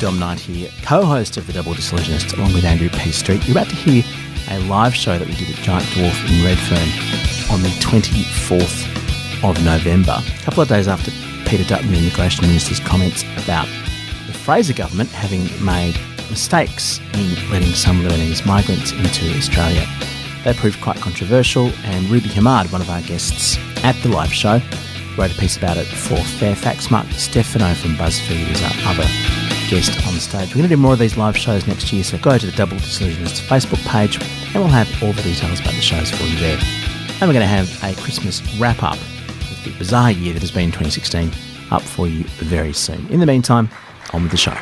Dom Knight here, co-host of The Double Disillusionist, along with Andrew P. Street. You're about to hear a live show that we did at Giant Dwarf in Redfern on the 24th of November, a couple of days after Peter Dutton, the Immigration Minister's comments about the Fraser government having made mistakes in letting some Lebanese migrants into Australia. They proved quite controversial, and Ruby Hamad, one of our guests at the live show, wrote a piece about it for Fairfax. Mark Stefano from BuzzFeed is our other guest on stage. We're going to do more of these live shows next year, so go to the Double Disillusionist Facebook page and we'll have all the details about the shows for you there. And we're going to have a Christmas wrap up with the bizarre year that has been 2016 up for you very soon. In the meantime, on with the show.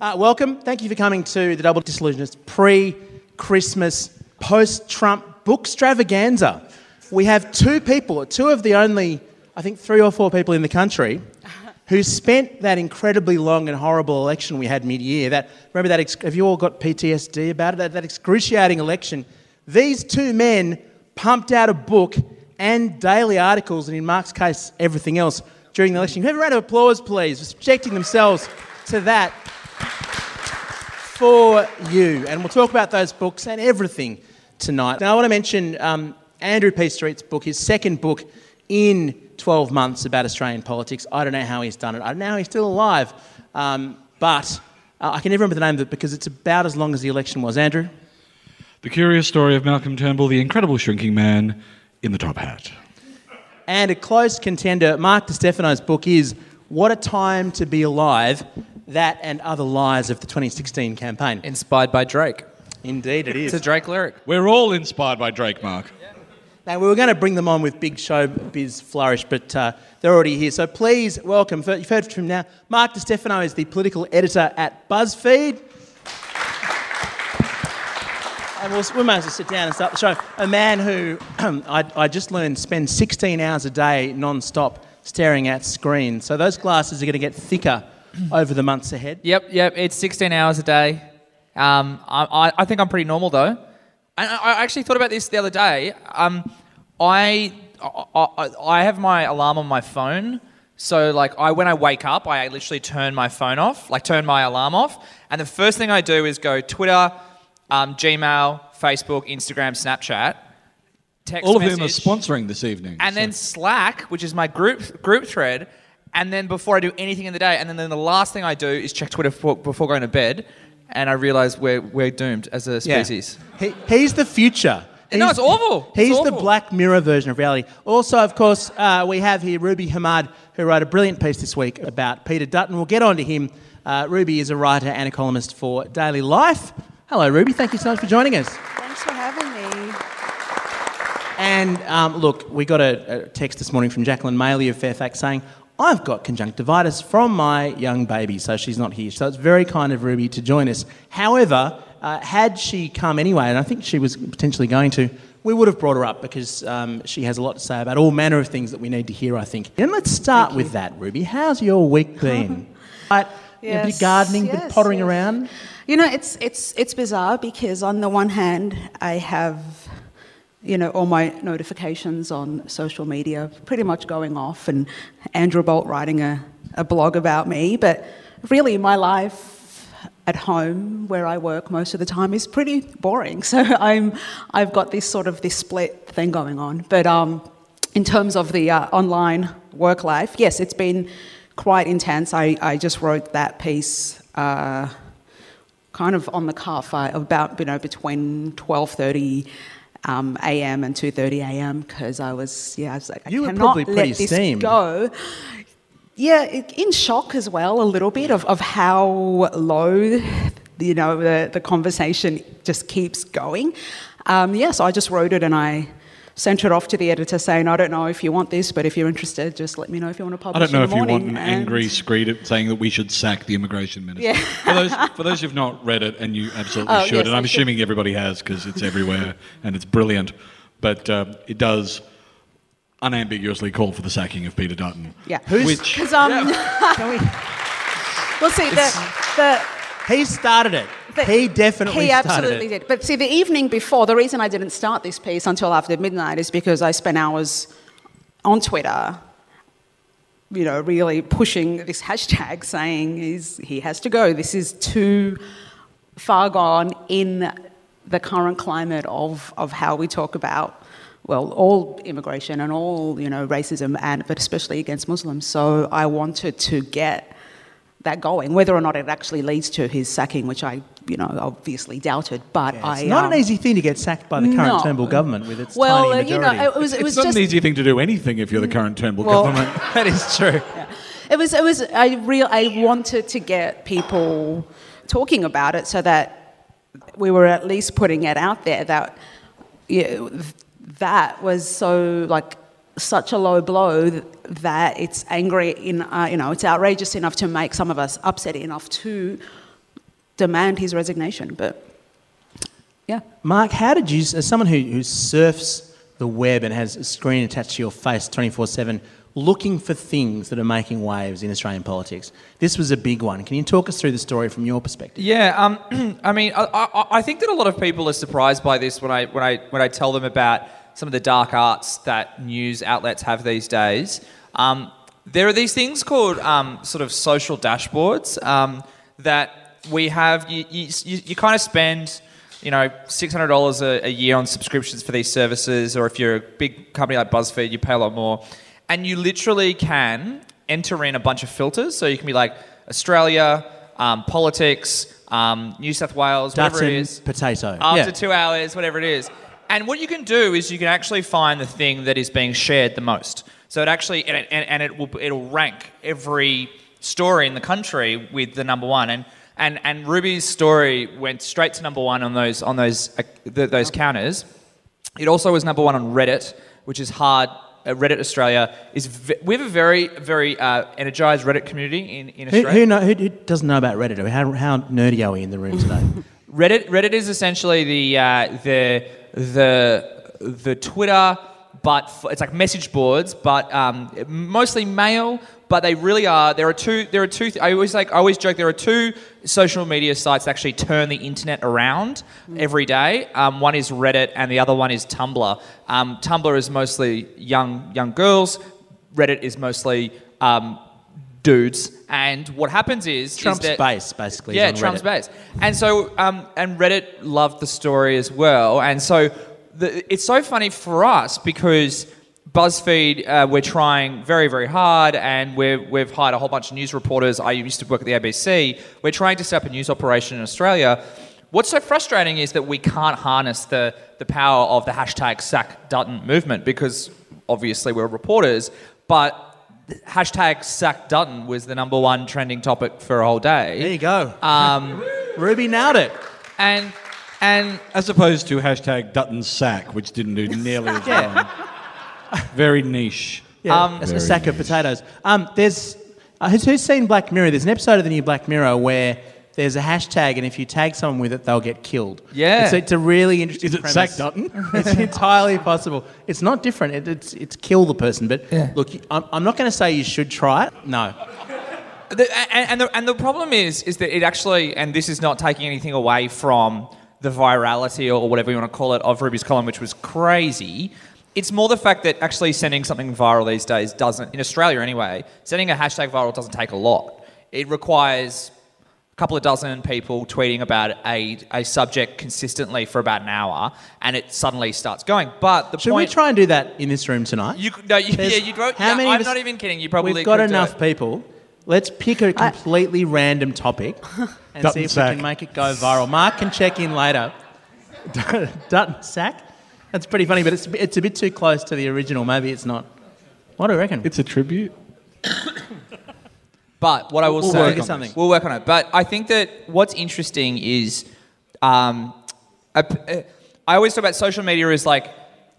Uh, welcome. Thank you for coming to the Double Disillusionist pre Christmas, post Trump book extravaganza. We have two people, two of the only, I think, three or four people in the country who spent that incredibly long and horrible election we had mid year. That, remember that, have you all got PTSD about it? That, that excruciating election. These two men pumped out a book and daily articles, and in Mark's case, everything else during the election. Have a round of applause, please, for subjecting themselves to that for you. And we'll talk about those books and everything tonight. Now, I want to mention um, Andrew P. Street's book, his second book in 12 months about Australian politics. I don't know how he's done it. I don't know how he's still alive. Um, but uh, I can never remember the name of it because it's about as long as the election was. Andrew? The Curious Story of Malcolm Turnbull, the Incredible Shrinking Man in the Top Hat. And a close contender, Mark Di Stefano's book is What a Time to Be Alive That and Other Lies of the 2016 campaign. Inspired by Drake. Indeed, it is. It's a Drake lyric. We're all inspired by Drake, Mark. Now, we were going to bring them on with big showbiz flourish, but uh, they're already here. So please welcome, you've heard from now, Mark Di Stefano is the political editor at BuzzFeed. And we'll, we might as well sit down and start the show. A man who I, I just learned spends 16 hours a day non-stop staring at screens. So those glasses are going to get thicker over the months ahead. Yep, yep. It's 16 hours a day. Um, I, I, I think I'm pretty normal though. And I, I actually thought about this the other day. Um, I, I, I have my alarm on my phone. So like I when I wake up, I literally turn my phone off, like turn my alarm off, and the first thing I do is go Twitter, um, Gmail, Facebook, Instagram, Snapchat, text All of whom are sponsoring this evening. and so- then Slack, which is my group group thread, and then before I do anything in the day, and then, then the last thing I do is check Twitter before, before going to bed, and I realize we're we're doomed as a Yeah. species. He, he's the future. No, He's- it's awful. It's He's the awful. Black Mirror version of reality. Also, of course, uh, we have here Ruby Hamad, who wrote a brilliant piece this week about Peter Dutton. We'll get on to him. Uh, Ruby is a writer and a columnist for Daily Life. Hello, Ruby. Thank you so much for joining us. Thanks for having me. And um, look, we got a, a text this morning from Jacqueline Maley of Fairfax saying, I've got conjunctivitis from my young baby, so she's not here. So it's very kind of Ruby to join us. However, uh, had she come anyway, and I think she was potentially going to, we would have brought her up because um, she has a lot to say about all manner of things that we need to hear, I think. And let's start with that, Ruby. How's your week been? right, a bit of Yes, gardening, a bit of pottering yes. around. You know, it's it's it's bizarre because on the one hand, I have, you know, all my notifications on social media pretty much going off, and Andrew Bolt writing a, a blog about me, but really my life at home where I work most of the time is pretty boring. So I'm I've got this sort of this split thing going on, but um, in terms of the uh, online work life, yes, it's been quite intense. I, I just wrote that piece uh, kind of on the cuff uh, about you know between 12:30 um, a.m. and 2:30 a.m. because I was yeah I was like I You cannot probably pretty let this steamed. go. Yeah, in shock as well a little bit of, of how low you know the, the conversation just keeps going. Um, yeah, so I just wrote it and I sent it off to the editor saying, I don't know if you want this, but if you're interested, just let me know if you want to publish. I don't know if you want an And- angry screed saying that we should sack the immigration minister. Yeah. for those for those who've not read it, and you absolutely Oh, should, yes, and I'm should. assuming everybody has because it's everywhere and it's brilliant. But uh, it does unambiguously called for the sacking of Peter Dutton. Yeah. Who's- Which Because um, Can we? will see the, the He started it. But he definitely he started absolutely it. did. But see, the evening before, the reason I didn't start this piece until after midnight is because I spent hours on Twitter you know, really pushing this hashtag, saying is he has to go. This is too far gone in the current climate of, of how we talk about well, all immigration and all you know racism, and but especially against Muslims. So I wanted to get that going, whether or not it actually leads to his sacking, which I you know obviously doubted. But Yeah, I it's not um, an easy thing to get sacked by the current no. Turnbull government with its well, tiny you know, it was it it's was not an easy thing to do anything if you're the current Turnbull Well- government. that is true. it was it was I real I wanted to get people talking about it so that we were at least putting it out there that you know, that was so like such a low blow that it's angry in uh, you know it's outrageous enough to make some of us upset enough to demand his resignation but yeah. Mark, how did you, as someone who, who surfs the web and has a screen attached to your face 24 7, looking for things that are making waves in Australian politics, this was a big one. Can you talk us through the story from your perspective? Yeah, um, I mean, I, I, I think that a lot of people are surprised by this when I when I when I tell them about some of the dark arts that news outlets have these days. Um, there are these things called um, sort of social dashboards um, that we have. You, you, you, kind of spend, you know, six hundred dollars a year on subscriptions for these services, or if you're a big company like BuzzFeed, you pay a lot more, and you literally can enter in a bunch of filters. So you can be like Australia, um, politics, um, New South Wales, whatever it is potato. after yeah. two hours, whatever it is. And what you can do is you can actually find the thing that is being shared the most. So it actually and it, and, and it will it'll rank every story in the country with the number one. And and and Ruby's story went straight to number one on those on those uh, th those counters. It also was number one on Reddit, which is hard. Uh, Reddit Australia is v- we have a very very uh, energized Reddit community in, in Who, Australia. who, know, who, who doesn't know about Reddit? How, how nerdy are we in the room today? Reddit Reddit is essentially the uh, the the the Twitter, but it's like message boards, but um, mostly mail. But they really are. There are two. There are two. I always like. I always joke. There are two social media sites that actually turn the internet around every day. Um, one is Reddit, and the other one is Tumblr. Um, Tumblr is mostly young young girls. Reddit is mostly um, dudes. And what happens is is Trump's that- base, basically. yeah, Trump's Reddit. base. And so, um, and Reddit loved the story as well. And so, the, it's so funny for us because BuzzFeed, uh, we're trying very, very hard, and we're, we've hired a whole bunch of news reporters. I used to work at the ABC. We're trying to set up a news operation in Australia. What's so frustrating is that we can't harness the, the power of the hashtag Sack Dutton movement because obviously we're reporters, but hashtag Sack Dutton was the number one trending topic for a whole day. There you go. Um, Ruby nailed it. and and As opposed to hashtag Dutton Sack, which didn't do nearly as well. Very niche. Yeah, Um, a, a Very sack of potatoes. Um, there's uh, who's, who's seen Black Mirror? There's an episode of the new Black Mirror where there's a hashtag, and if you tag someone with it, they'll get killed. Yeah. it's, it's a really interesting. Is it premise. Sack Dutton? it's entirely possible. It's not different. It, it's it's kill the person. But Yeah. look, I'm, I'm not going to say you should try it. No. the, and, and the and the problem is is that it actually and this is not taking anything away from the virality or whatever you want to call it of Ruby's column, which was crazy. It's more the fact that actually sending something viral these days doesn't, in Australia anyway, sending a hashtag viral doesn't take a lot. It requires a couple of dozen people tweeting about a, a subject consistently for about an hour, and it suddenly starts going. But the Should point we try and do that in this room tonight? You, no, you, There's- yeah, you wrote, how yeah, many I'm us- not even kidding. You probably We've got could do enough it. people. Let's pick a completely random topic and Dutton see if sack. we can make it go viral. Mark can check in later. Dutton sack? That's pretty funny, but it's, it's a bit too close to the original. Maybe it's not. What do you reckon? It's a tribute. But what I will We'll say, work on something. We'll work on it. But I think that what's interesting is, um, a p- uh, I always talk about social media as like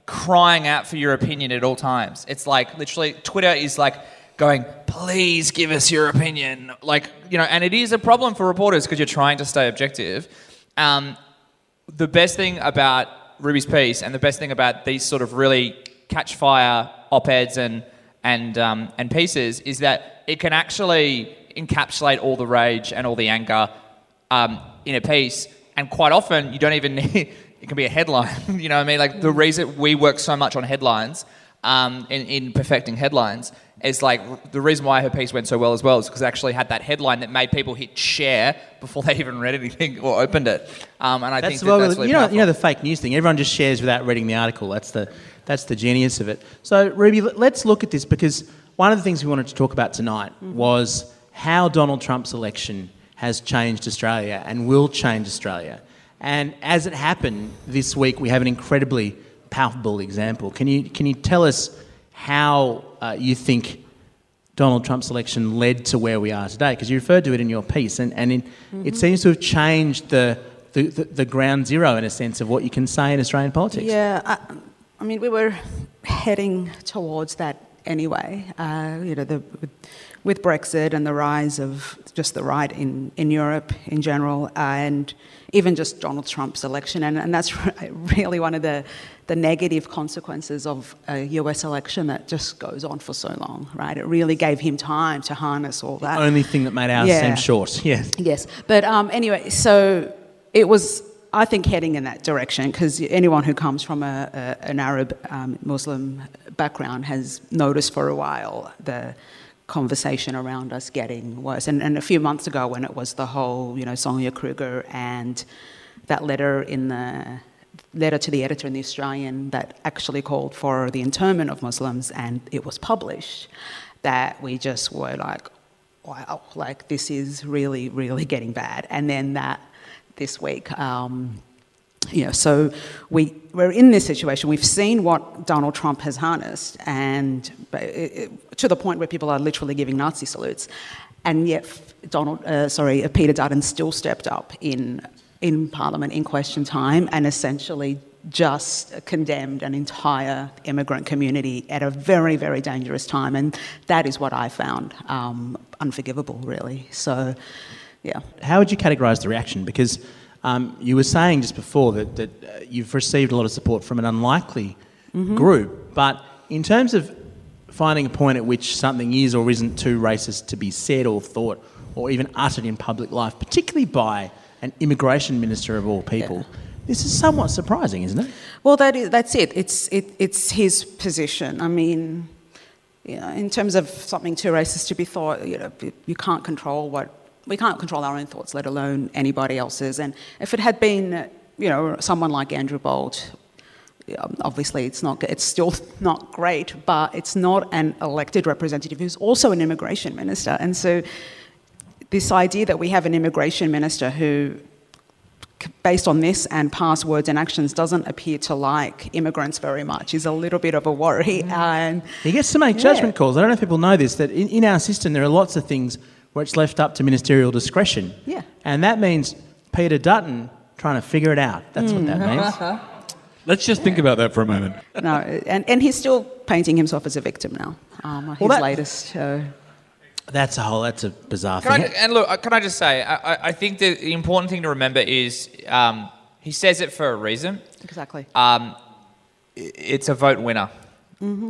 crying out for your opinion at all times. It's like literally Twitter is like going, please give us your opinion. Like you know, and it is a problem for reporters because you're trying to stay objective. Um, the best thing about Ruby's piece and the best thing about these sort of really catch fire op-eds and and um, and pieces is that it can actually encapsulate all the rage and all the anger um, in a piece. And quite often, you don't even need. It can be a headline. you know what I mean? Like the reason we work so much on headlines, um, in, in perfecting headlines, is like the reason why her piece went so well as well is because it actually had that headline that made people hit share before they even read anything or opened it. Um, and I That's think that well, that's really you know, powerful. you know the fake news thing. Everyone just shares without reading the article. That's the that's the genius of it. So Ruby, let- let's look at this because one of the things we wanted to talk about tonight was how Donald Trump's election has changed Australia and will change Australia. And as it happened this week, we have an incredibly palpable example. Can you can you tell us how uh, you think Donald Trump's election led to where we are today? Because you referred to it in your piece, and, and in, it seems to have changed the, the, the, the ground zero, in a sense, of what you can say in Australian politics. Yeah, I, I mean, we were heading towards that anyway. Uh, you know, the, with, Brexit and the rise of just the right in, in Europe in general, uh, and even just Donald Trump's election, and, and that's really one of the the negative consequences of a US election that just goes on for so long, right? It really gave him time to harness all that. The Only thing that made ours Yeah. seem short. Yes. Yes, but um, anyway, so it was, I think, heading in that direction because anyone who comes from a, a, an Arab um, Muslim background has noticed for a while the conversation around us getting worse. And, and a few months ago, when it was the whole, you know, Sonia Kruger and that letter in the letter to the editor in the Australian that actually called for the internment of Muslims, and it was published. That we just were like, wow, like this is really, really getting bad. And then that this week, um, you know, so we, we're in this situation. We've seen what Donald Trump has harnessed, and it, to the point where people are literally giving Nazi salutes, and yet Donald, uh, sorry, uh, Peter Dutton still stepped up in in Parliament in question time and essentially just condemned an entire immigrant community at a very, very dangerous time, and that is what I found um, unforgivable, really. So, yeah. How would you categorise the reaction? Because um, you were saying just before that, that uh, you've received a lot of support from an unlikely group, but in terms of finding a point at which something is or isn't too racist to be said or thought or even uttered in public life, particularly by an immigration minister of all people, this is somewhat surprising, isn't it? Well, that is, that's it. It's, it. it's his position. I mean, you know, in terms of something too racist to be thought, you know, you can't control what, we can't control our own thoughts, let alone anybody else's. And if it had been, you know, someone like Andrew Bolt, um, obviously it's not, it's still not great, but it's not an elected representative who's also an immigration minister. And so this idea that we have an immigration minister who based on this and past words and actions, doesn't appear to like immigrants very much is a little bit of a worry. And He gets to make Yeah. judgment calls. I don't know if people know this, that in, in our system there are lots of things where it's left up to ministerial discretion. Yeah. And that means Peter Dutton trying to figure it out. That's what that means. Let's just think about that for a moment. no, and, and he's still painting himself as a victim now. Um, his that- latest. Uh, That's a whole, that's a bizarre Can I, thing. and look, uh, can I just say, I, I- I think that the important thing to remember is um, he says it for a reason. exactly. Um, it's a vote winner.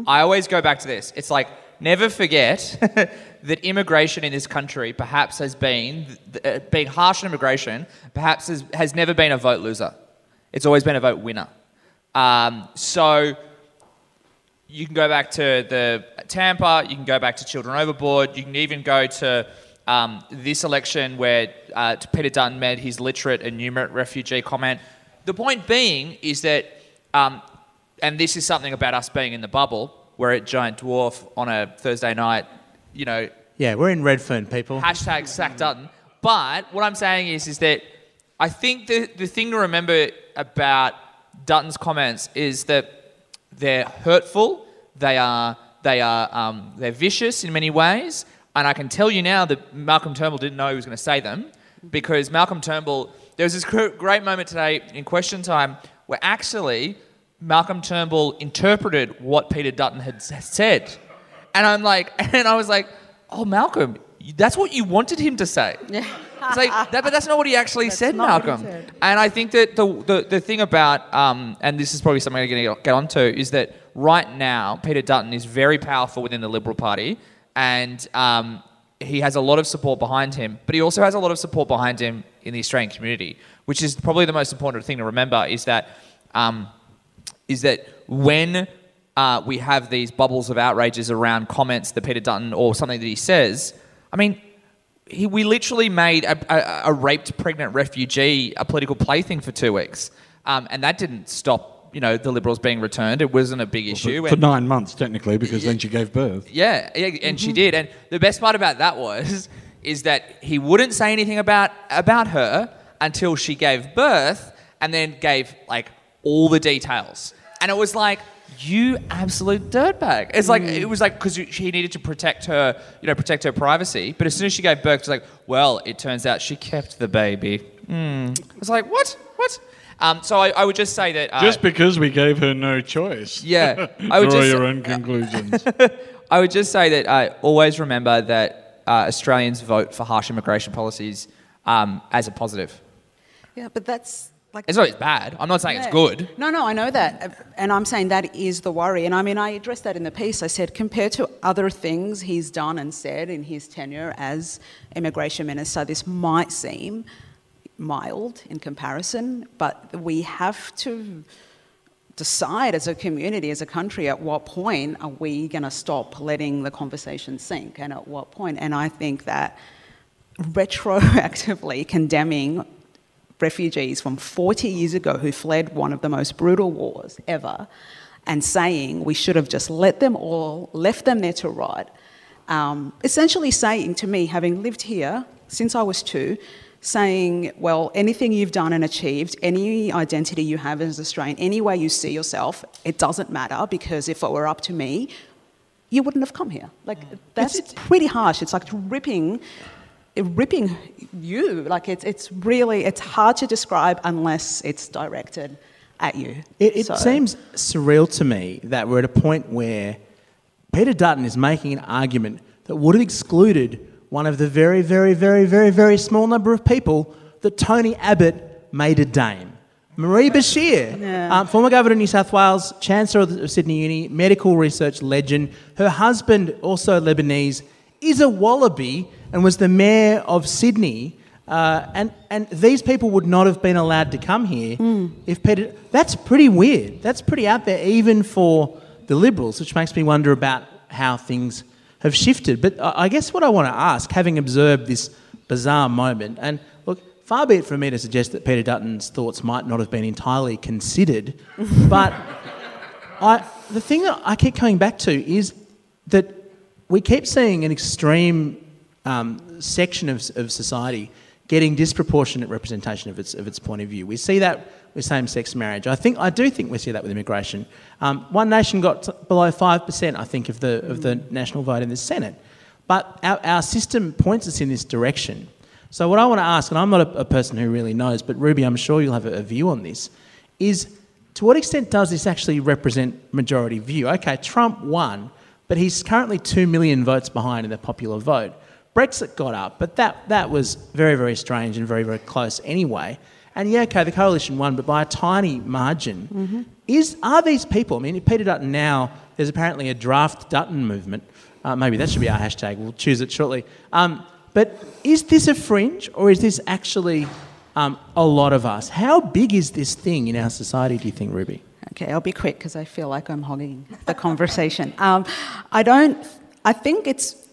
I always go back to this. It's like never forget that immigration in this country perhaps has been uh, being harsh on immigration. Perhaps has, has never been a vote loser. It's always been a vote winner. Um, so you can go back to the Tampa, you can go back to Children Overboard, you can even go to um, this election where uh, Peter Dutton made his literate and numerate refugee comment. The point being is that, um, and this is something about us being in the bubble, we're at Giant Dwarf on a Thursday night, you know, Yeah, we're in Redfern, people. hashtag sack Dutton. But what I'm saying is, is that I think the, the thing to remember about Dutton's comments is that they're hurtful, they are, they are um, they're vicious in many ways, and I can tell you now that Malcolm Turnbull didn't know he was going to say them because Malcolm Turnbull, there was this great moment today in question time where actually Malcolm Turnbull interpreted what Peter Dutton had said. And I'm like, and I was like, oh, Malcolm, that's what you wanted him to say. It's like, that, but that's not what he actually said, what he Malcolm. said. And I think that the, the, the thing about, um, and this is probably something I'm going to get onto, is that right now, Peter Dutton is very powerful within the Liberal Party, and um, he has a lot of support behind him, but he also has a lot of support behind him in the Australian community, which is probably the most important thing to remember is that, um, is that when uh, we have these bubbles of outrages around comments that Peter Dutton or something that he says. I mean, he, we literally made a, a, a raped pregnant refugee a political plaything for two weeks, um, and that didn't stop. You know, the Liberals being returned. It wasn't a big issue. For, and- nine months, technically, because then she gave birth. yeah, yeah, and she did. And the best part about that was is that he wouldn't say anything about about her until she gave birth, and then gave like all the details. And it was like, you absolute dirtbag. It's like it was like because she needed to protect her, you know, protect her privacy. But as soon as she gave birth, it's like, well, it turns out she kept the baby. Hmm. I was like, what? What? Um, so I, I would just say that. Uh, Just because we gave her no choice. Yeah, I would Draw just- your own conclusions. I would just say that I always remember that uh, Australians vote for harsh immigration policies um, as a positive. Yeah, but that's like. It's not always bad. I'm not saying it's good. No, no, I know that. And I'm saying that is the worry. And I mean, I addressed that in the piece. I said, compared to other things he's done and said in his tenure as immigration minister, this might seem mild in comparison, but we have to decide as a community, as a country, at what point are we going to stop letting the conversation sink and at what point? And I think that retroactively condemning refugees from 40 years ago who fled one of the most brutal wars ever and saying we should have just let them all, left them there to rot. Um, essentially saying to me, having lived here since I was two, saying, well, anything you've done and achieved, any identity you have as Australian, any way you see yourself, it doesn't matter because if it were up to me, you wouldn't have come here. Like that's pretty harsh. It's like ripping, ripping you. Like it's it's really it's hard to describe unless it's directed at you. It, it So- seems surreal to me that we're at a point where Peter Dutton is making an argument that would have excluded one of the very, very, very, very, very small number of people that Tony Abbott made a dame. Marie Bashir, Yeah. um, former governor of New South Wales, chancellor of Sydney Uni, medical research legend. Her husband, also Lebanese, is a wallaby and was the mayor of Sydney. Uh, and, and these people would not have been allowed to come here if Peter. That's pretty weird. That's pretty out there, even for the Liberals, which makes me wonder about how things have shifted. But I I guess what I want to ask, having observed this bizarre moment, and look, far be it from me to suggest that Peter Dutton's thoughts might not have been entirely considered, but I, the thing that I keep coming back to is that we keep seeing an extreme um, section of, of society getting disproportionate representation of its, of its point of view. We see that with same-sex marriage. I think I do think we see that with immigration. Um, One Nation got below five percent, I think, of the of the national vote in the Senate, but our, our system points us in this direction. So what I want to ask, and I'm not a, a person who really knows, but Ruby, I'm sure you'll have a, a view on this, is to what extent does this actually represent majority view? Okay, Trump won, but he's currently two million votes behind in the popular vote. Brexit got up, but that, that was very, very strange and very, very close anyway. And yeah, okay, the coalition won, but by a tiny margin. Is are these people? I mean, Peter Dutton now. There's apparently a draft Dutton movement. Uh, maybe that should be our hashtag. We'll choose it shortly. Um, but is this a fringe, or is this actually um, a lot of us? How big is this thing in our society? Do you think, Ruby? Okay, I'll be quick because I feel like I'm hogging the conversation. Um, I don't. I think it's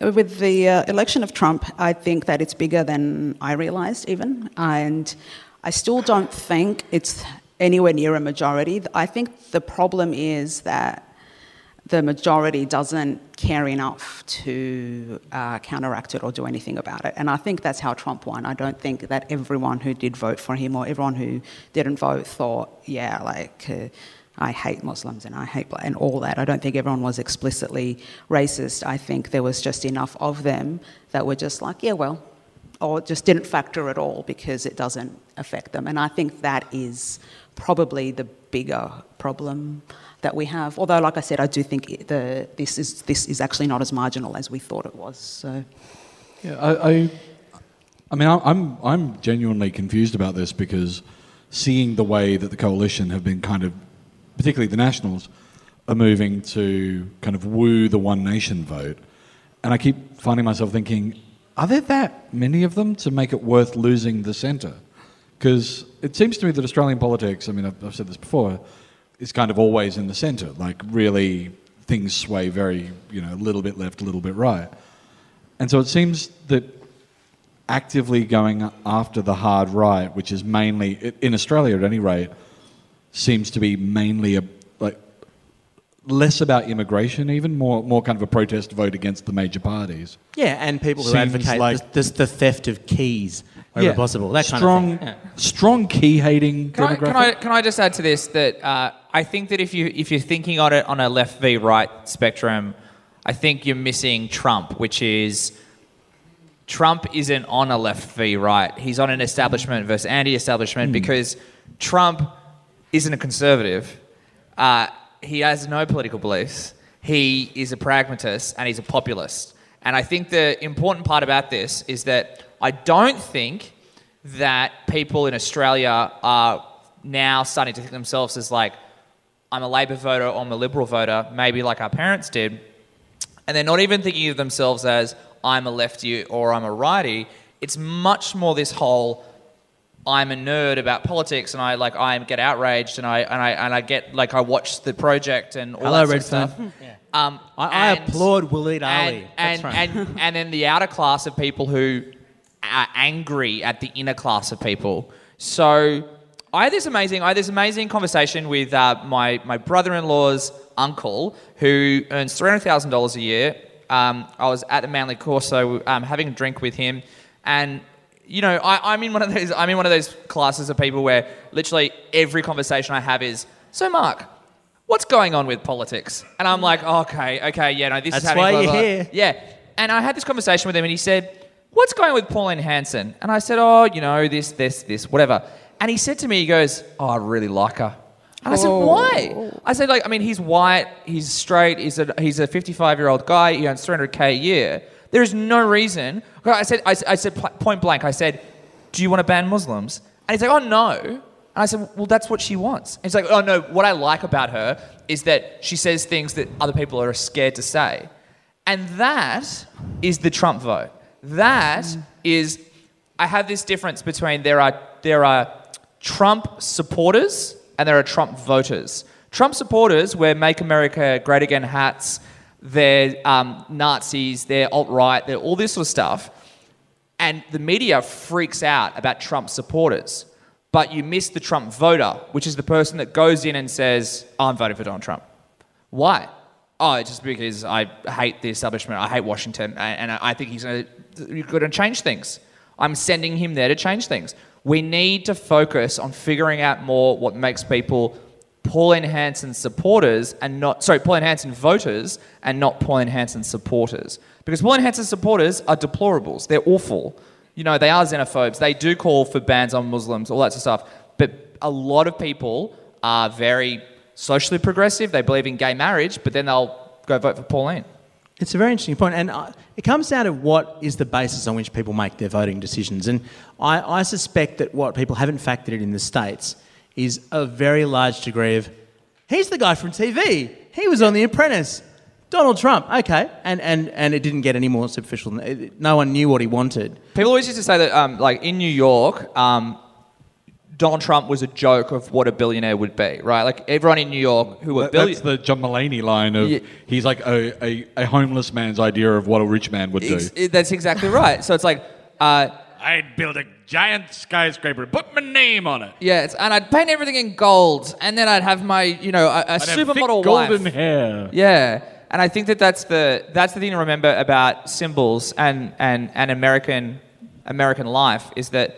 with the uh, election of Trump. I think that it's bigger than I realised, even, and I still don't think it's anywhere near a majority. I think the problem is that the majority doesn't care enough to uh, counteract it or do anything about it. And I think that's how Trump won. I don't think that everyone who did vote for him or everyone who didn't vote thought, yeah, like, uh, I hate Muslims and I hate and all that. I don't think everyone was explicitly racist. I think there was just enough of them that were just like, yeah, well, or just didn't factor at all because it doesn't affect them. And I think that is probably the bigger problem that we have. Although, like I said, I do think the, this, is, this is actually not as marginal as we thought it was. So, Yeah, I, I, I mean, I'm I'm genuinely confused about this because seeing the way that the coalition have been kind of, particularly the Nationals, are moving to kind of woo the One Nation vote, and I keep finding myself thinking, are there that many of them to make it worth losing the centre? Because it seems to me that Australian politics, I mean, I've, I've said this before, is kind of always in the center. Like really, things sway very, you know, a little bit left, a little bit right. And so it seems that actively going after the hard right, which is mainly in Australia at any rate, seems to be mainly a like less about immigration, even more more kind of a protest vote against the major parties. Yeah, and people who Seems advocate like- the, the, the theft of keys wherever possible. That kind strong, of thing. Yeah. strong key hating Can I, demographic. can, I, can I just add to this that uh, I think that if you if you're thinking on it on a left v right spectrum, I think you're missing Trump, which is Trump isn't on a left v right. He's on an establishment versus anti-establishment because Trump isn't a conservative. Uh, he has no political beliefs. He is a pragmatist and he's a populist. And I think the important part about this is that I don't think that people in Australia are now starting to think themselves as like, I'm a Labor voter or I'm a Liberal voter, maybe like our parents did and they're not even thinking of themselves as I'm a lefty or I'm a righty. It's much more this whole I'm a nerd about politics and I like I get outraged and I and I and I get like I watch the project and all Hello, that sort of Redfern. stuff. Um, I, I and- applaud Waleed Aly. and That's right. and, and then the outer class of people who are angry at the inner class of people. So I had this amazing, I had this amazing conversation with uh, my my brother-in-law's uncle who earns three hundred thousand dollars a year. Um, I was at the Manly Corso um, having a drink with him, and you know I, I'm in one of those I'm in one of those classes of people where literally every conversation I have is so Mark. What's going on with politics? And I'm like, okay, okay, yeah, no, this That's is happening. why blah, you're blah, here. Yeah. And I had this conversation with him and he said, What's going on with Pauline Hanson? And I said, Oh, you know, this, this, this, whatever. And he said to me, He goes, Oh, I really like her. And I said, oh. Why? I said, like, I mean, he's white, he's straight, he's a he's a 55 year old guy, he earns 300k a year. There is no reason. I said, I, I said point blank, I said, Do you want to ban Muslims? And he's like, Oh no. And I said, Well, that's what she wants. And he's like, Oh no, what I like about her is that she says things that other people are scared to say. And that is the Trump vote. That is, I have this difference between there are, there are Trump supporters and there are Trump voters. Trump supporters wear Make America Great Again hats, they're um, Nazis, they're alt right, they're all this sort of stuff. And the media freaks out about Trump supporters. But you miss the Trump voter, which is the person that goes in and says, I'm voting for Donald Trump. Why? Oh, it's just because I hate the establishment. I hate Washington, and I I think he's going to change things. I'm sending him there to change things. We need to focus on figuring out more what makes people Pauline Hanson supporters and not sorry, Pauline Hanson voters and not Pauline Hanson supporters. Because Pauline Hanson supporters are deplorables. They're awful. You know, they are xenophobes. They do call for bans on Muslims, all that sort of stuff. But a lot of people are very socially progressive. They believe in gay marriage, but then they'll go vote for Pauline. It's a very interesting point, and uh, it comes down to what is the basis on which people make their voting decisions. And I, I suspect that what people haven't factored in in the states is a very large degree of, he's the guy from TV. He was on The Apprentice. Donald Trump, okay, and and and it didn't get any more superficial. No one knew what he wanted. People always used to say that, um, like in New York, um, Donald Trump was a joke of what a billionaire would be, right? Like everyone in New York who were That- billionaires. That's the John Mulaney line of Yeah. he's like a, a, a homeless man's idea of what a rich man would do. Ex- that's exactly right. So it's like, uh, I'd build a giant skyscraper, put my name on it. yeah, it's, and I'd paint everything in gold, and then I'd have my, you know, a, a I'd have thick supermodel golden hair. Yeah, and I think that that's the that's the thing to remember about symbols and and and American American life is that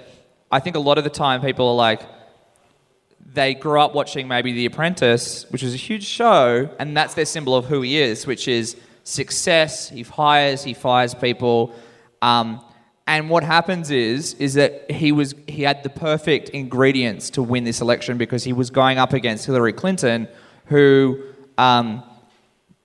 I think a lot of the time people are like they grew up watching maybe The Apprentice, which is a huge show, and that's their symbol of who he is, which is success. He hires, he fires people, um, and what happens is is that he was he had the perfect ingredients to win this election because he was going up against Hillary Clinton, who. Um,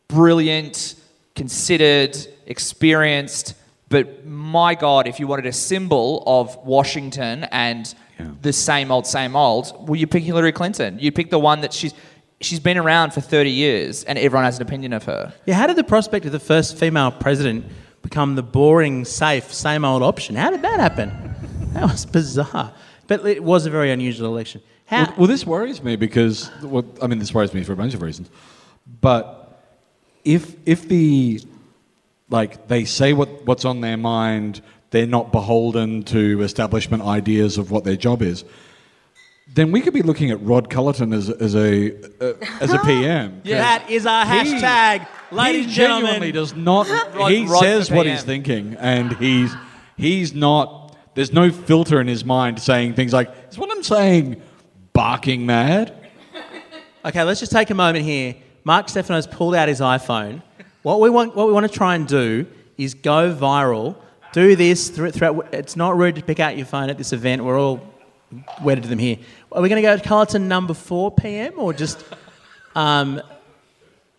brilliant, considered, experienced. But my God, if you wanted a symbol of Washington and Yeah. the same old, same old, well, you pick Hillary Clinton. You pick the one that she's she's been around for 30 years and everyone has an opinion of her. Yeah, how did the prospect of the first female president become the boring, safe, same old option? How did that happen? That was bizarre. But it was a very unusual election. How, Well, well, this worries me because, well, I mean, this worries me for a bunch of reasons. But if if the like they say what, what's on their mind, they're not beholden to establishment ideas of what their job is. Then we could be looking at Rod Culleton as, as a uh, as a PM. yeah. That is our He- hashtag, ladies he and genuinely does not. He says what he's thinking, and he's he's not. There's no filter in his mind saying things like, "Is what I'm saying barking mad?" Okay, let's just take a moment here. Mark Stefano's pulled out his iPhone. What we want, what we want to try and do is go viral. Do this through, throughout. It's not rude to pick out your phone at this event. We're all wedded to them here. Are we going to go to Culleton number four PM or just? Um,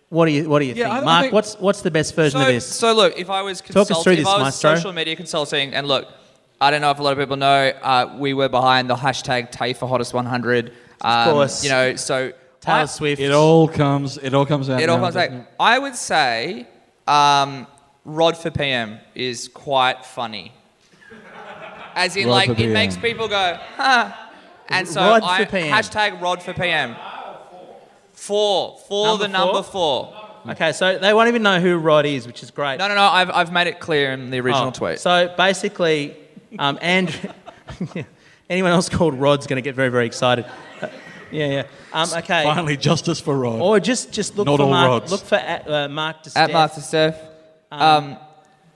what do you What do you Yeah, think, I- I Mark? think- what's What's the best version so, of this? So look, if I was Talk us consulting, through if I was Maestro. social media consulting, and look, I don't know if a lot of people know, uh, we were behind the hashtag TAFE Hottest 100. Um, course. You know, so Taylor I- Swift. It all comes. It all comes out. It all now, comes back. I would say um, Rod for PM is quite funny. As in, Rod like, it PM. makes people go, huh. And so Rod for I, PM. hashtag Rod for PM. Four. Four, Number the number four? four. okay, so they won't even know who Rod is, which is great. No, no, no. I've, I've made it clear in the original Oh, tweet. So basically, um, Andrew, anyone else called Rod's going to get very, very excited. Uh, yeah, yeah. Um, okay. Finally, justice for Rod. Or just just look Not for all Mark. Rods. Look for at, uh, Mark DeStef At Master Steph. Um,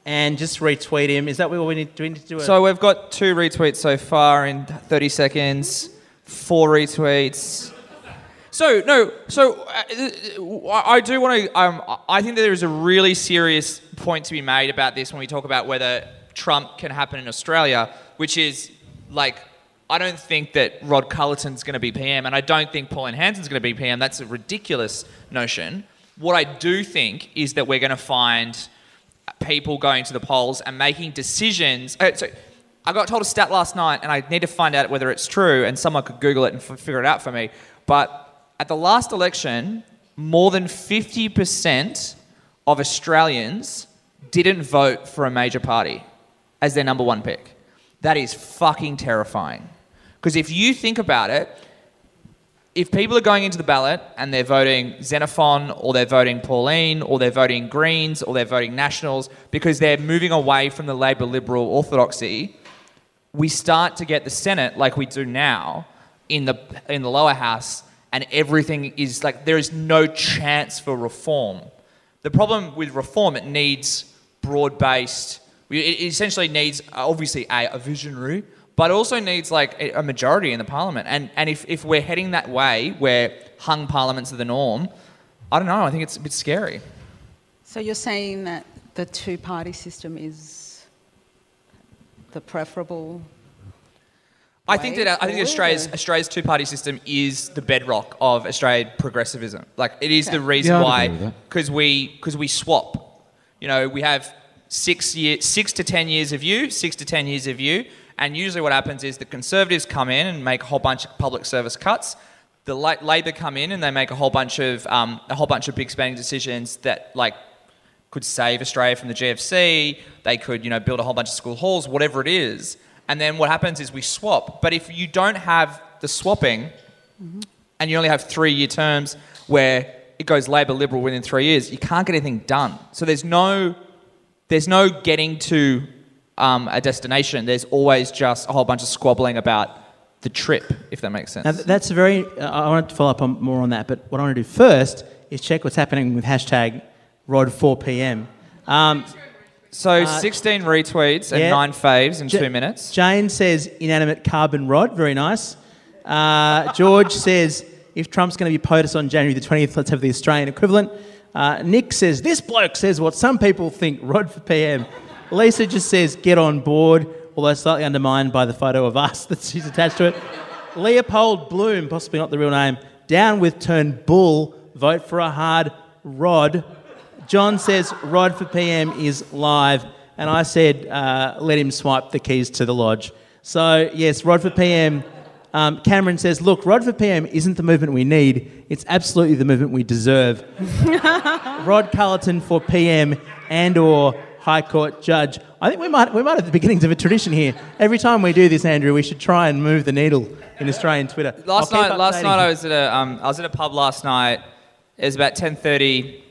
and just retweet him. Is that what we need? Do we need to do? A, so we've got two retweets so far in 30 seconds. Four retweets. So no, so uh, I do want to. Um, I think that there is a really serious point to be made about this when we talk about whether Trump can happen in Australia, which is like I don't think that Rod Culleton's going to be PM, and I don't think Pauline Hanson's going to be PM. That's a ridiculous notion. What I do think is that we're going to find people going to the polls and making decisions. uh, So I got told a stat last night, and I need to find out whether it's true, and someone could Google it and f- figure it out for me. But at the last election, more than 50% of Australians didn't vote for a major party as their number one pick. That is fucking terrifying. Because if you think about it, if people are going into the ballot and they're voting Xenophon or they're voting Pauline or they're voting Greens or they're voting Nationals because they're moving away from the Labor Liberal orthodoxy, we start to get the Senate like we do now in the in the lower house, and everything is like there is no chance for reform. The problem with reform, it needs broad based. It essentially needs uh, obviously a, a visionary, but also needs like a, majority in the parliament. And and if, if we're heading that way, where hung parliaments are the norm, I don't know. I think it's a bit scary. So you're saying that the two-party system is the preferable? I think way that I think forward, Australia's Australia's two party system is the bedrock of Australian progressivism. Like it is the reason Yeah, I'd why with that. because we because we swap. You know, we have six year six to ten years of you, six to ten years of you, and usually what happens is the Conservatives come in and make a whole bunch of public service cuts. The La- Labor come in and they make a whole bunch of um, a whole bunch of big spending decisions that like could save Australia from the GFC. They could, you know, build a whole bunch of school halls, whatever it is. And then what happens is we swap. But if you don't have the swapping, and you only have three-year terms where it goes Labor Liberal within three years, you can't get anything done. So there's no, there's no getting to um, a destination. There's always just a whole bunch of squabbling about the trip, if that makes sense. Now, that's a very. Uh, I wanted to follow up on more on that, but what I want to do first is check what's happening with hashtag Rod4PM. Um, so 16 retweets and yeah. nine faves in Ja- two minutes. Jane says inanimate carbon rod, very nice. Uh, George says if Trump's going to be POTUS on January the 20th, let's have the Australian equivalent. Uh, Nick says this bloke says what some people think Rod for PM. Lisa just says get on board, although slightly undermined by the photo of us that she's attached to it. Leopold Bloom, possibly not the real name, down with turn bull, vote for a hard rod. John says Rod for PM is live, and I said uh, let him swipe the keys to the lodge. So yes, Rod for PM. Um, Cameron says, look, Rod for PM isn't the movement we need. It's absolutely the movement we deserve. Rod Culleton for PM and or High Court judge. I think we might we might have the beginnings of a tradition here. Every time we do this, Andrew, we should try and move the needle in Australian Twitter. Last I'll night, last night. I was at a, um, I was at a pub last night. It was about ten thirty.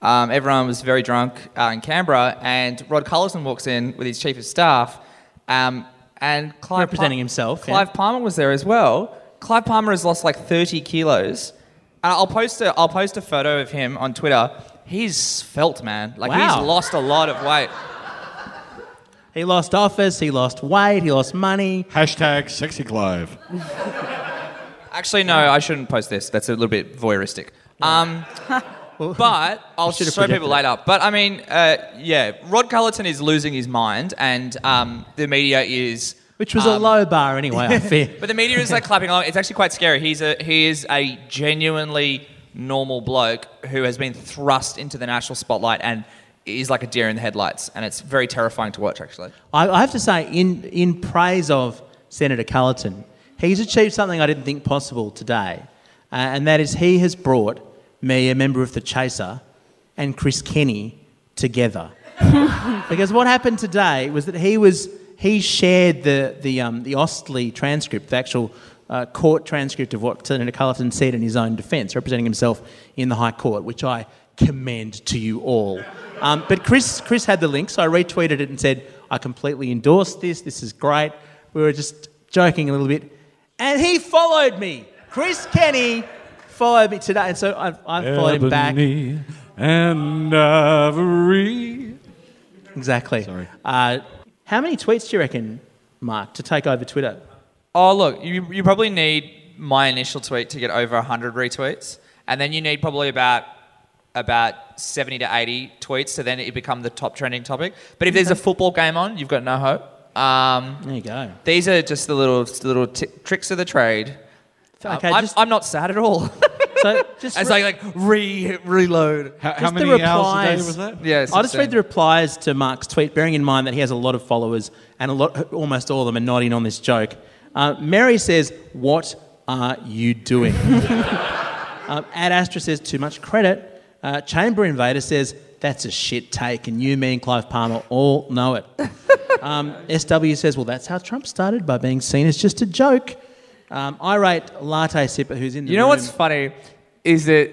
Um, everyone was very drunk uh, in Canberra, and Rod Culleton walks in with his chief of staff, um, and Clive Representing himself, yeah. Clive Palmer was there as well. Clive Palmer has lost like thirty kilos. And I'll post a, I'll post a photo of him on Twitter. He's felt, man. Like Wow. he's lost a lot of weight. He lost office. He lost weight. He lost money. Hashtag sexy Clive. Actually, no, I shouldn't post this. That's a little bit voyeuristic. Um, but I'll show projected people later. But I mean, uh, yeah, Rod Culleton is losing his mind, and um, the media is. Which was a um, low bar anyway, I fear. But the media is like clapping along. It's actually quite scary. He's a he is a genuinely normal bloke who has been thrust into the national spotlight and is like a deer in the headlights, and it's very terrifying to watch. Actually, I, I have to say, in, in praise of Senator Culleton, he's achieved something I didn't think possible today, uh, and that is he has brought me, a member of the Chaser, and Chris Kenny together. because what happened today was that he was he shared the the um, the AustLII transcript, the actual uh, court transcript of what Senator Culleton said in his own defence, representing himself in the High Court, which I commend to you all. Um, but Chris Chris had the link, so I retweeted it and said I completely endorse this. This is great. We were just joking a little bit, and he followed me. Chris Kenny followed me today, and so I, I followed him back. And ivory. Exactly. Sorry. Uh, how many tweets do you reckon, Mark, to take over Twitter? Oh, look, you, you probably need my initial tweet to get over 100 retweets. And then you need probably about about 70 to 80 tweets to then it become the top trending topic. But if there's a football game on, you've got no hope. Um, There you go. these are just the little the little t- tricks of the trade. Uh, Okay, I'm, just- I'm not sad at all. So just As re- I like re reload. How, how Just the many hours a day replies. was that? Yeah, I'll just read the replies to Mark's tweet, bearing in mind that he has a lot of followers and a lot, almost all of them are nodding on this joke. Uh, Mary says, "What are you doing?" um, Ad Astra says, "Too much credit." Uh, Chamber Invader says, "That's a shit take," and you, me, and Clive Palmer all know it. um, SW says, "Well, that's how Trump started by being seen as just a joke." Um, irate latte sipper, who's in the You know room- what's funny is that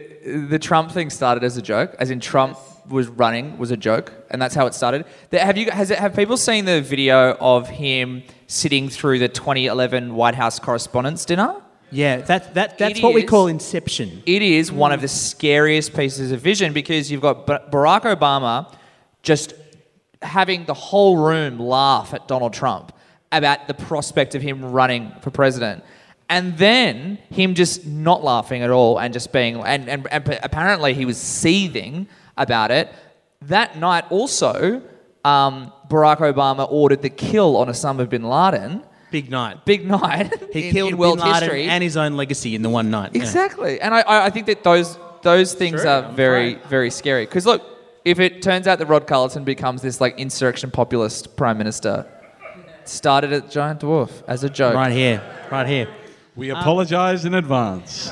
the Trump thing started as a joke, as in Trump was running was a joke, and that's how it started. Have you has it, have people seen the video of him sitting through the 2011 White House Correspondents' Dinner? Yeah, that, that, that's It what we call inception. It is one of the scariest pieces of vision because you've got Barack Obama just having the whole room laugh at Donald Trump about the prospect of him running for president. And then him just not laughing at all and just being, and, and, and apparently he was seething about it. That night also, um, Barack Obama ordered the kill on Osama bin Laden. Big night. Big night He in, killed in world history. and his own legacy in the one night. yeah. Exactly, and I- I, think that those those things True, are I'm very very scary. Because look, if it turns out that Rod Culleton becomes this like insurrection populist prime minister, started at Giant Dwarf as a joke. Right here, right here. We apologise in advance.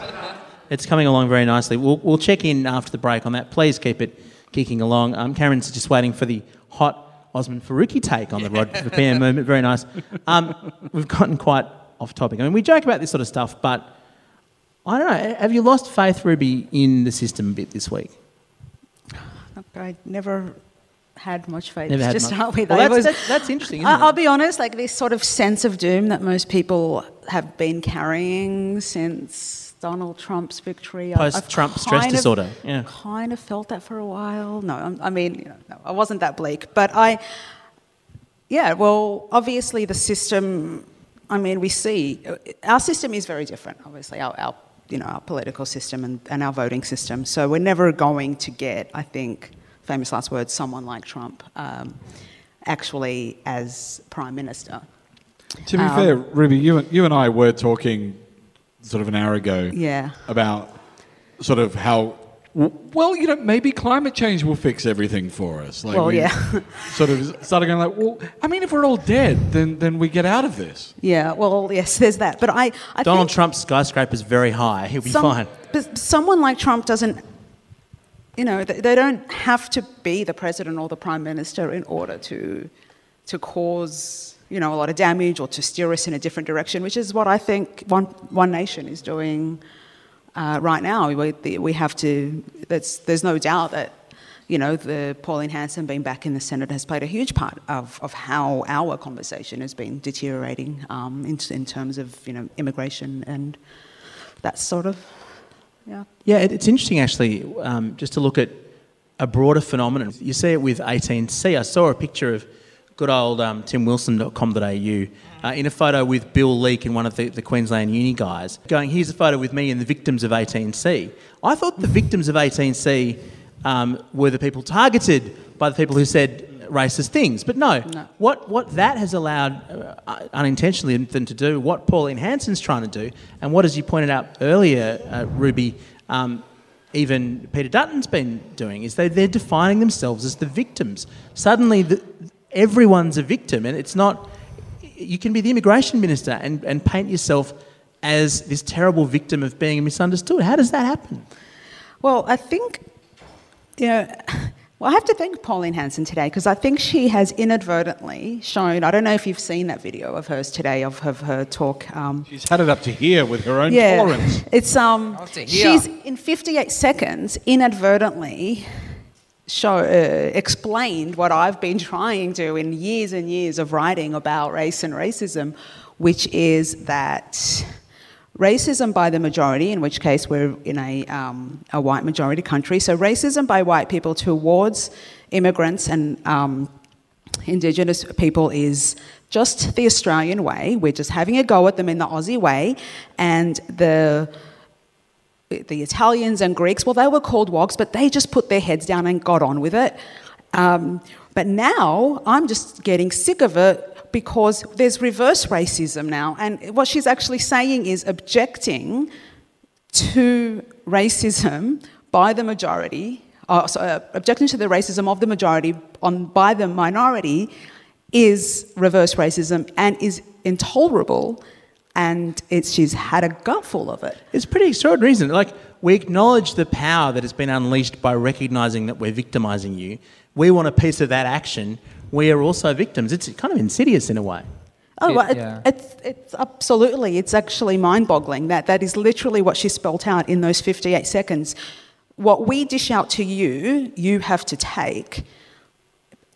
It's coming along very nicely. We'll, we'll check in after the break on that. Please keep it kicking along. Um, Karen's just waiting for the hot Osman Faruqi take on the Rod the PM movement. Very nice. Um, we've gotten quite off topic. I mean, we joke about this sort of stuff, but I don't know. Have you lost faith, Ruby, in the system a bit this week? I never had much faith Never to much. start with. Well, that's, was- that's, that's interesting, I- I'll be honest, like this sort of sense of doom that most people have been carrying since Donald Trump's victory. I- Post-Trump stress of- disorder, yeah. Kind of felt that for a while. No, I'm- I mean, you know, no, I wasn't that bleak, but I, yeah, well, obviously the system. I mean, we see uh, our system is very different. Obviously, our, our you know our political system and, and our voting system. So we're never going to get, I think, famous last words, someone like Trump, um, actually as prime minister. To be Um, fair, Ruby, you and, you and I were talking sort of an hour ago Yeah. about sort of how, well, you know, maybe climate change will fix everything for us. Like Well, we yeah. sort of started going like, well, I mean, if we're all dead, then, then we get out of this. Yeah. Well, yes, there's that. But I, I Donald think Trump's is very high. He'll be some- fine. But someone like Trump doesn't you know, they, don't have to be the president or the prime minister in order to, to cause, you know, a lot of damage or to steer us in a different direction, which is what I think One, One Nation is doing uh, right now. We, we have to, there's, there's no doubt that, you know, the Pauline Hanson being back in the Senate has played a huge part of, of how our conversation has been deteriorating um, in, in terms of, you know, immigration and that sort of, yeah. Yeah, it, it's interesting actually, um, just to look at a broader phenomenon. You see it with 18C. I saw a picture of good old um, timwilson.com.au uh, in a photo with Bill Leak and one of the, the Queensland uni guys going, here's a photo with me and the victims of 18C. I thought the victims of 18C um, were the people targeted by the people who said racist things. But no, No. What, what that has allowed uh, unintentionally them to do, what Pauline Hanson's trying to do, and what, as you pointed out earlier, uh, Ruby, um, even Peter Dutton's been doing, is they, they're defining themselves as the victims. Suddenly, the, everyone's a victim, and it's not. You can be the immigration minister and, and paint yourself as this terrible victim of being misunderstood. How does that happen? Well, I think, you know, well, I have to thank Pauline Hanson today because I think she has inadvertently shown. I don't know if you've seen that video of hers today of, of her talk. Um, She's had it up to here with her own yeah, tolerance. it's um, to she's in 58 seconds inadvertently show uh, explained what I've been trying to in years and years of writing about race and racism, which is that racism by the majority, in which case we're in a, um, a white majority country, so racism by white people towards immigrants and um, Indigenous people is just the Australian way. We're just having a go at them in the Aussie way, and the the Italians and Greeks, well, they were called wogs, but they just put their heads down and got on with it. Um, but now I'm just getting sick of it because there's reverse racism now. And what she's actually saying is objecting to racism by the majority, uh, so, uh, objecting to the racism of the majority on, by the minority is reverse racism and is intolerable. And it's, she's had a gutful of it. It's pretty extraordinary, isn't it? Like, we acknowledge the power that has been unleashed by recognising that we're victimising you. We want a piece of that action. We are also victims. It's kind of insidious in a way. Oh, It- well, it, yeah. it's, it's absolutely, it's actually mind boggling. That, that is literally what she spelt out in those 58 seconds. What we dish out to you, you have to take.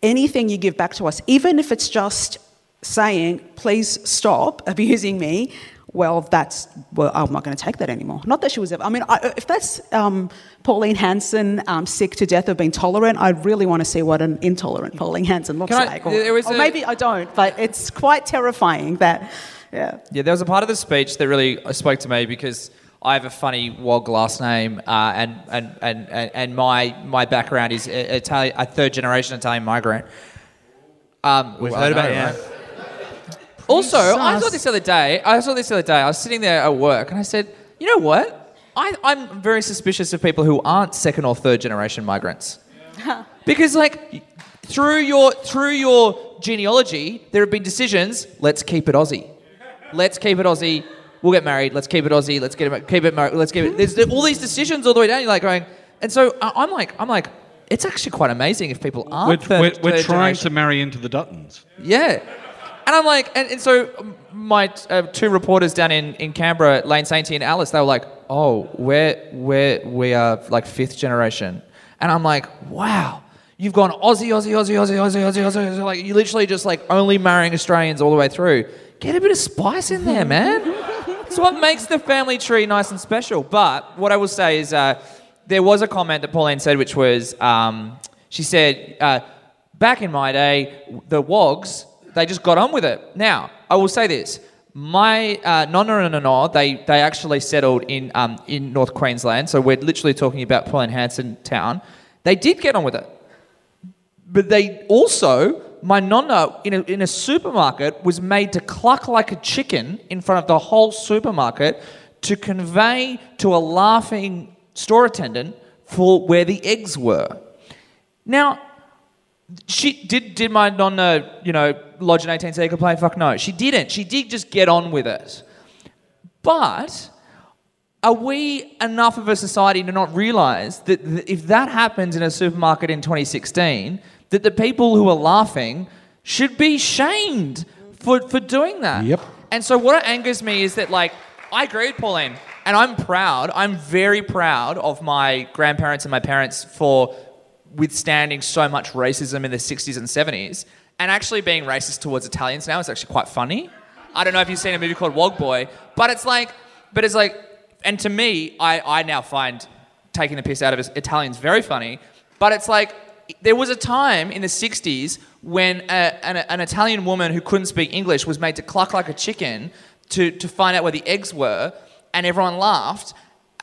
Anything you give back to us, even if it's just saying, please stop abusing me, well, that's, well, I'm not going to take that anymore. Not that she was ever, I mean, I, if that's um, Pauline Hanson um, sick to death of being tolerant, I really want to see what an intolerant Pauline Hanson looks Can I- like. Or, or a- maybe I don't, but it's quite terrifying that, yeah. Yeah, there was a part of the speech that really spoke to me because I have a funny wog last name, uh, and, and, and, and and my my background is Italian, a third generation Italian migrant. Um, We've well, heard I about know, it, right? Also, I saw this the other day. I saw this the other day. I was sitting there at work, and I said, "You know what? I, I'm very suspicious of people who aren't second or third generation migrants." Because like through your through your genealogy, there have been decisions. Let's keep it Aussie. Let's keep it Aussie. We'll get married. Let's keep it Aussie. Let's get it. Keep it married. Let's keep it. There's all these decisions all the way down. You're like going, and so I- I'm like, I'm like, it's actually quite amazing if people We're, aren't. third- we're, we're third trying generation. to marry into the Duttons. Yeah. And I'm like, and, and so my uh, two reporters down in, in Canberra, Lane Sainty and Alice, they were like, oh, we're, we're, we are like fifth generation. And I'm like, wow, you've gone Aussie, Aussie, Aussie, Aussie, Aussie, Aussie, Aussie. Aussie. Like, you literally just like only marrying Australians all the way through. Get a bit of spice in there, man. It's what makes the family tree nice and special. But what I will say is uh, there was a comment that Pauline said, which was, um, she said, uh, back in my day, the wogs, they just got on with it. Now, I will say this. My uh, nonna and nana, they, they actually settled in, um, in North Queensland, so we're literally talking about Pauline Hanson town. They did get on with it. But they also, my nonna in a, in a supermarket was made to cluck like a chicken in front of the whole supermarket to convey to a laughing store attendant for where the eggs were. Now, she did did my nonna, you know, lodge an 18C complaint? Fuck no. She didn't. She did just get on with it. But are we enough of a society to not realize that if that happens in a supermarket in 2016, that the people who are laughing should be shamed for, for doing that? Yep. And so what angers me is that, like, I agree with Pauline, and I'm proud. I'm very proud of my grandparents and my parents for withstanding so much racism in the 60s and 70s, and actually being racist towards Italians now is actually quite funny. I don't know if you've seen a movie called Wog Boy, but it's like, but it's like, and to me, I, I now find taking the piss out of Italians very funny, but it's like, there was a time in the 60s when a, an, an Italian woman who couldn't speak English was made to cluck like a chicken to, to find out where the eggs were, and everyone laughed.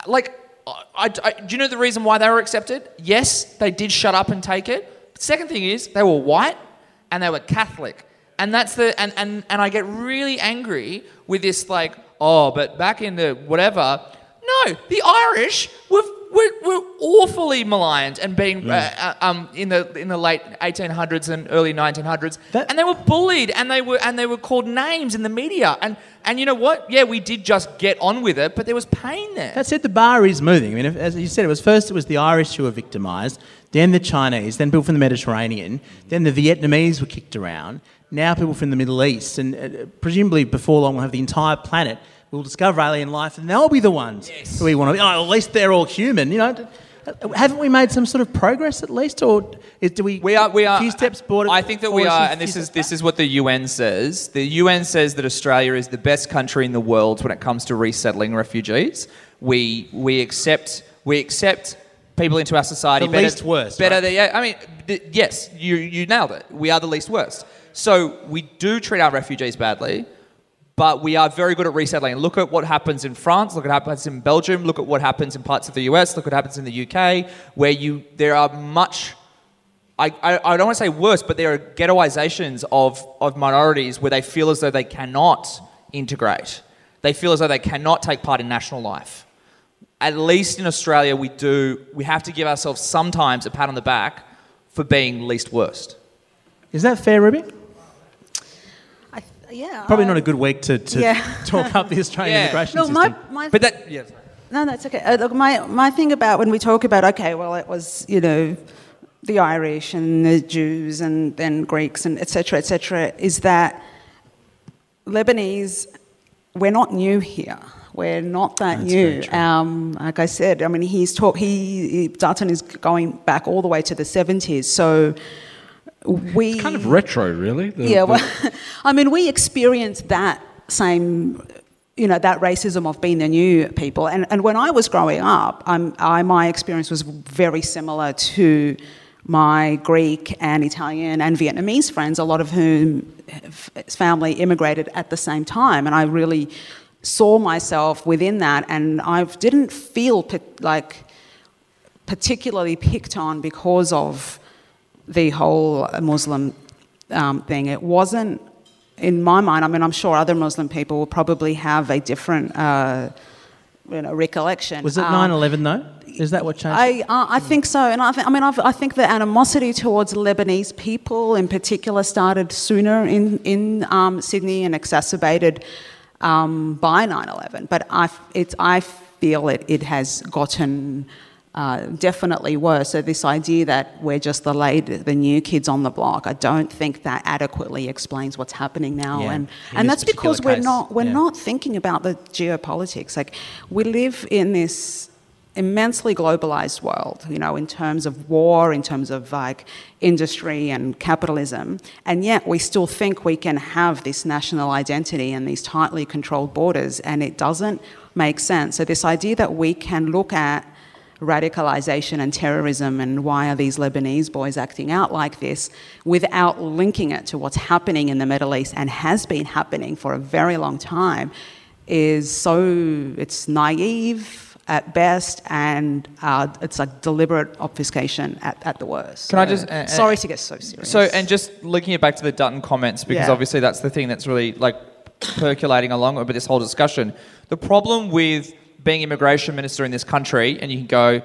Like, I, I, do you know the reason why they were accepted? Yes, they did shut up and take it. Second thing is, they were white and they were Catholic. And that's the and, and, and I get really angry with this like, oh, but back in the whatever. No, the Irish were were, were awfully maligned and being uh, uh, um, in the in the late 1800s and early 1900s, That- and they were bullied and they were and they were called names in the media. And and you know what? Yeah, we did just get on with it, but there was pain there. That said, the bar is moving. I mean, if, as you said, it was first it was the Irish who were victimised, then the Chinese, then people from the Mediterranean, then the Vietnamese were kicked around. Now people from the Middle East, and uh, presumably before long we'll have the entire planet. We'll discover alien life, and they'll be the ones who we want to. be. Oh, at least they're all human. You know, haven't we made some sort of progress at least, or is, do we? We are. We are. Few steps forward. I think that we are, and this is this is what the UN says. The UN says that Australia is the best country in the world when it comes to resettling refugees. We we accept we accept people into our society. The better, least worst, Better right? than yeah. I mean, th- yes, you you nailed it. We are the least worst. So we do treat our refugees badly. But we are very good at resettling. Look at what happens in France. Look at what happens in Belgium. Look at what happens in parts of the US. Look at what happens in the UK, where you there are much I, I, I don't want to say worse, but there are ghettoizations of, of minorities where they feel as though they cannot integrate. They feel as though they cannot take part in national life. At least in Australia, we do, we have to give ourselves sometimes a pat on the back for being least worst. Is that fair, Ruby? I, yeah. Probably I- not a good week to, to Yeah. talk up the Australian Yeah. immigration No, system. my, my But that, yeah. No, that's okay. Uh, look, my, my thing about when we talk about, okay, well, it was, you know, the Irish and the Jews and then Greeks and et cetera, et cetera, is that Lebanese, we're not new here. We're not that That's new. Um, like I said, I mean, he's talk, he, he- Dutton is going back all the way to the 70s. So we. Kind of retro, really. The- Yeah, the- well, I mean, we experienced that same, you know, that racism of being the new people. And, and when I was growing up, I'm, I, my experience was very similar to my Greek and Italian and Vietnamese friends, a lot of whom family immigrated at the same time. And I really saw myself within that, and I didn't feel like particularly picked on because of the whole Muslim um, thing. It wasn't, in my mind, I mean, I'm sure other Muslim people will probably have a different uh, you know, recollection. Was it Um, 9 11 though? Is that what changed? I, uh, I think so, and I, th- I mean, I've, I think the animosity towards Lebanese people, in particular, started sooner in in um, Sydney and exacerbated um, by 9/11. But I, f- it's, I feel it, it has gotten uh, definitely worse. So this idea that we're just the late, the new kids on the block, I don't think that adequately explains what's happening now, Yeah, and in and that's because we're case, not we're yeah. not thinking about the geopolitics. Like we live in this immensely globalized world, you know, in terms of war, in terms of like industry and capitalism, and yet we still think we can have this national identity and these tightly controlled borders, and it doesn't make sense. So this idea that we can look at radicalization and terrorism and why are these Lebanese boys acting out like this without linking it to what's happening in the Middle East and has been happening for a very long time is so it's naive at best and uh, it's like deliberate obfuscation at, at the worst. Can I just- uh, sorry to get so serious. So, and just linking it back to the Dutton comments, because Yeah. obviously that's the thing that's really like percolating along with this whole discussion. The problem with being immigration minister in this country, and you can go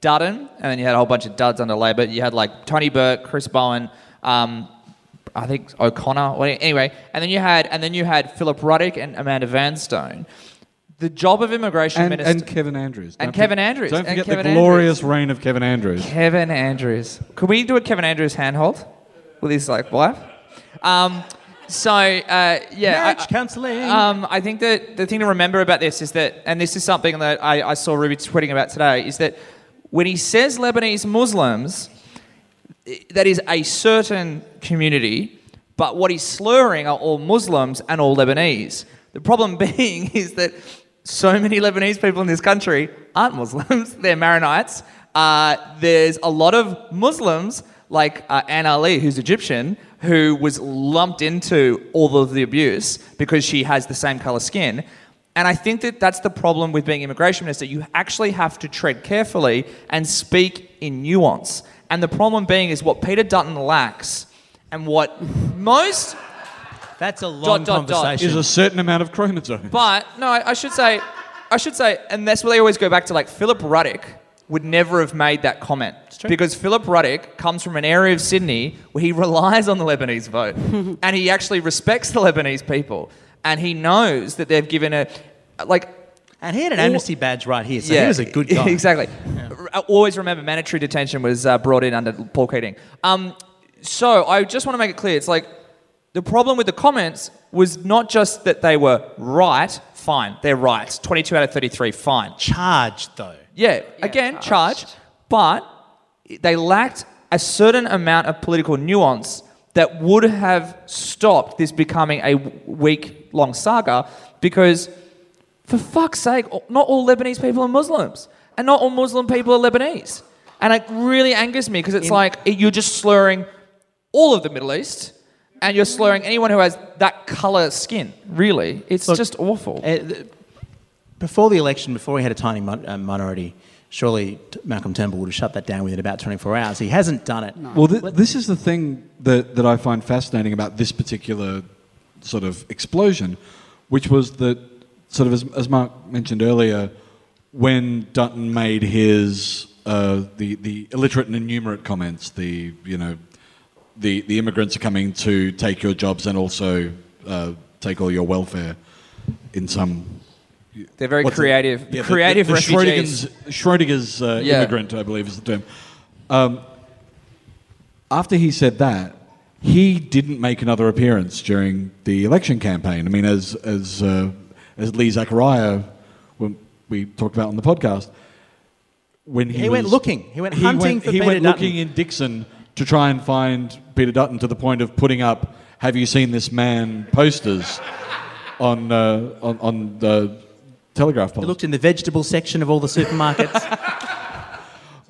Dutton, and then you had a whole bunch of duds under Labor. You had like Tony Burke, Chris Bowen, um, I think O'Connor. Anyway, and then you had and then you had Philip Ruddock and Amanda Vanstone. the job of immigration And, minister and Kevin Andrews. And Don't Kevin forget- Andrews. Don't And forget the glorious reign of Kevin Andrews. Kevin Andrews. Could we do a Kevin Andrews handhold with his like wife? Um, so uh, yeah, I- Marriage counselling. Um, I think that the thing to remember about this is that, and this is something that I, I saw Ruby tweeting about today, is that when he says Lebanese Muslims, that is a certain community, but what he's slurring are all Muslims and all Lebanese. The problem being is that so many Lebanese people in this country aren't Muslims, they're Maronites. Uh, there's a lot of Muslims, like uh, Anne Aly, who's Egyptian, who was lumped into all of the abuse because she has the same color skin. And I think that that's the problem with being immigration minister. You actually have to tread carefully and speak in nuance. And the problem being is what Peter Dutton lacks and what most That's a long dot, dot. conversation. Is a certain amount of chromosomes. But no, I, I should say, I should say, and that's where they always go back to. Like Philip Ruddock would never have made that comment because Philip Ruddock comes from an area of Sydney where he relies on the Lebanese vote, and he actually respects the Lebanese people, and he knows that they've given a like. and he had an amnesty badge right here, so he was a good guy. Exactly. R- Always remember, mandatory detention was uh, brought in under Paul Keating. Um, so I just want to make it clear. It's like the problem with the comments was not just that they were right. Fine, they're right. Twenty-two out of thirty-three. Fine. Charged though. Yeah. again, charged, but they lacked a certain amount of political nuance that would have stopped this becoming a week-long saga because for fuck's sake, not all Lebanese people are Muslims, and not all Muslim people are Lebanese. And it really angers me because it's like it- you're just slurring all of the Middle East, and you're slurring anyone who has that color skin. Really, it's Look, just awful. Uh, th- before the election, before we had a tiny mon- uh, minority, surely t- Malcolm Turnbull would have shut that down within about 24 hours. He hasn't done it. Well, th- this is the thing that, that I find fascinating about this particular sort of explosion, which was that, sort of as, as Mark mentioned earlier, when Dutton made his uh, the the illiterate and innumerate comments, the you know, the the immigrants are coming to take your jobs and also uh, take all your welfare in some. They're very what's it? creative. Yeah, creative the, the refugees. Schrodinger's, Schrodinger's uh, Yeah. immigrant, I believe, is the term. Um, after he said that, he didn't make another appearance during the election campaign. I mean, as as uh, as Lee Zachariah, when we talked about on the podcast, when he, He went looking. He went hunting went, for he Peter went Dutton. looking in Dickson to try and find Peter Dutton to the point of putting up "Have you seen this man?" posters on uh, on on the telegraph poles. He looked in the vegetable section of all the supermarkets.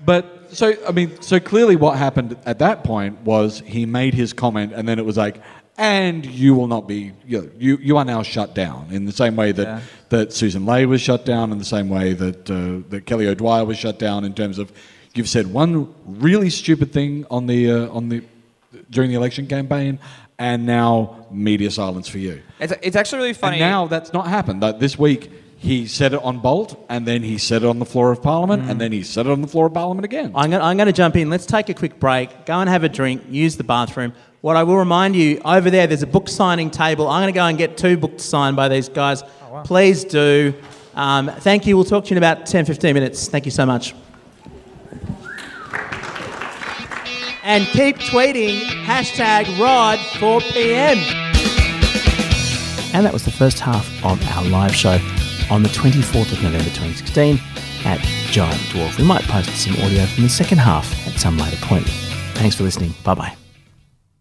But so I mean, so clearly, what happened at that point was he made his comment, and then it was like, "And you will not be, you you, you are now shut down." In the same way that Yeah. that Sussan Ley was shut down, in the same way that uh, that Kelly O'Dwyer was shut down, in terms of you've said one really stupid thing on the uh, on the during the election campaign, and now media silence for you. It's, it's actually really funny. And now that's not happened. Like this week, he said it on Bolt, and then he said it on the floor of Parliament, Mm. and then he said it on the floor of Parliament again. I'm going, I'm going to jump in. Let's take a quick break. Go and have a drink. Use the bathroom. What I will remind you over there, there's a book signing table. I'm going to go and get two books signed by these guys. Please do. Um, thank you. We'll talk to you in about 10, 15 minutes. Thank you so much. And keep tweeting hashtag Rod4PM. And that was the first half of our live show on the 24th of November 2016 at Giant Dwarf. We might post some audio from the second half at some later point. Thanks for listening. Bye bye.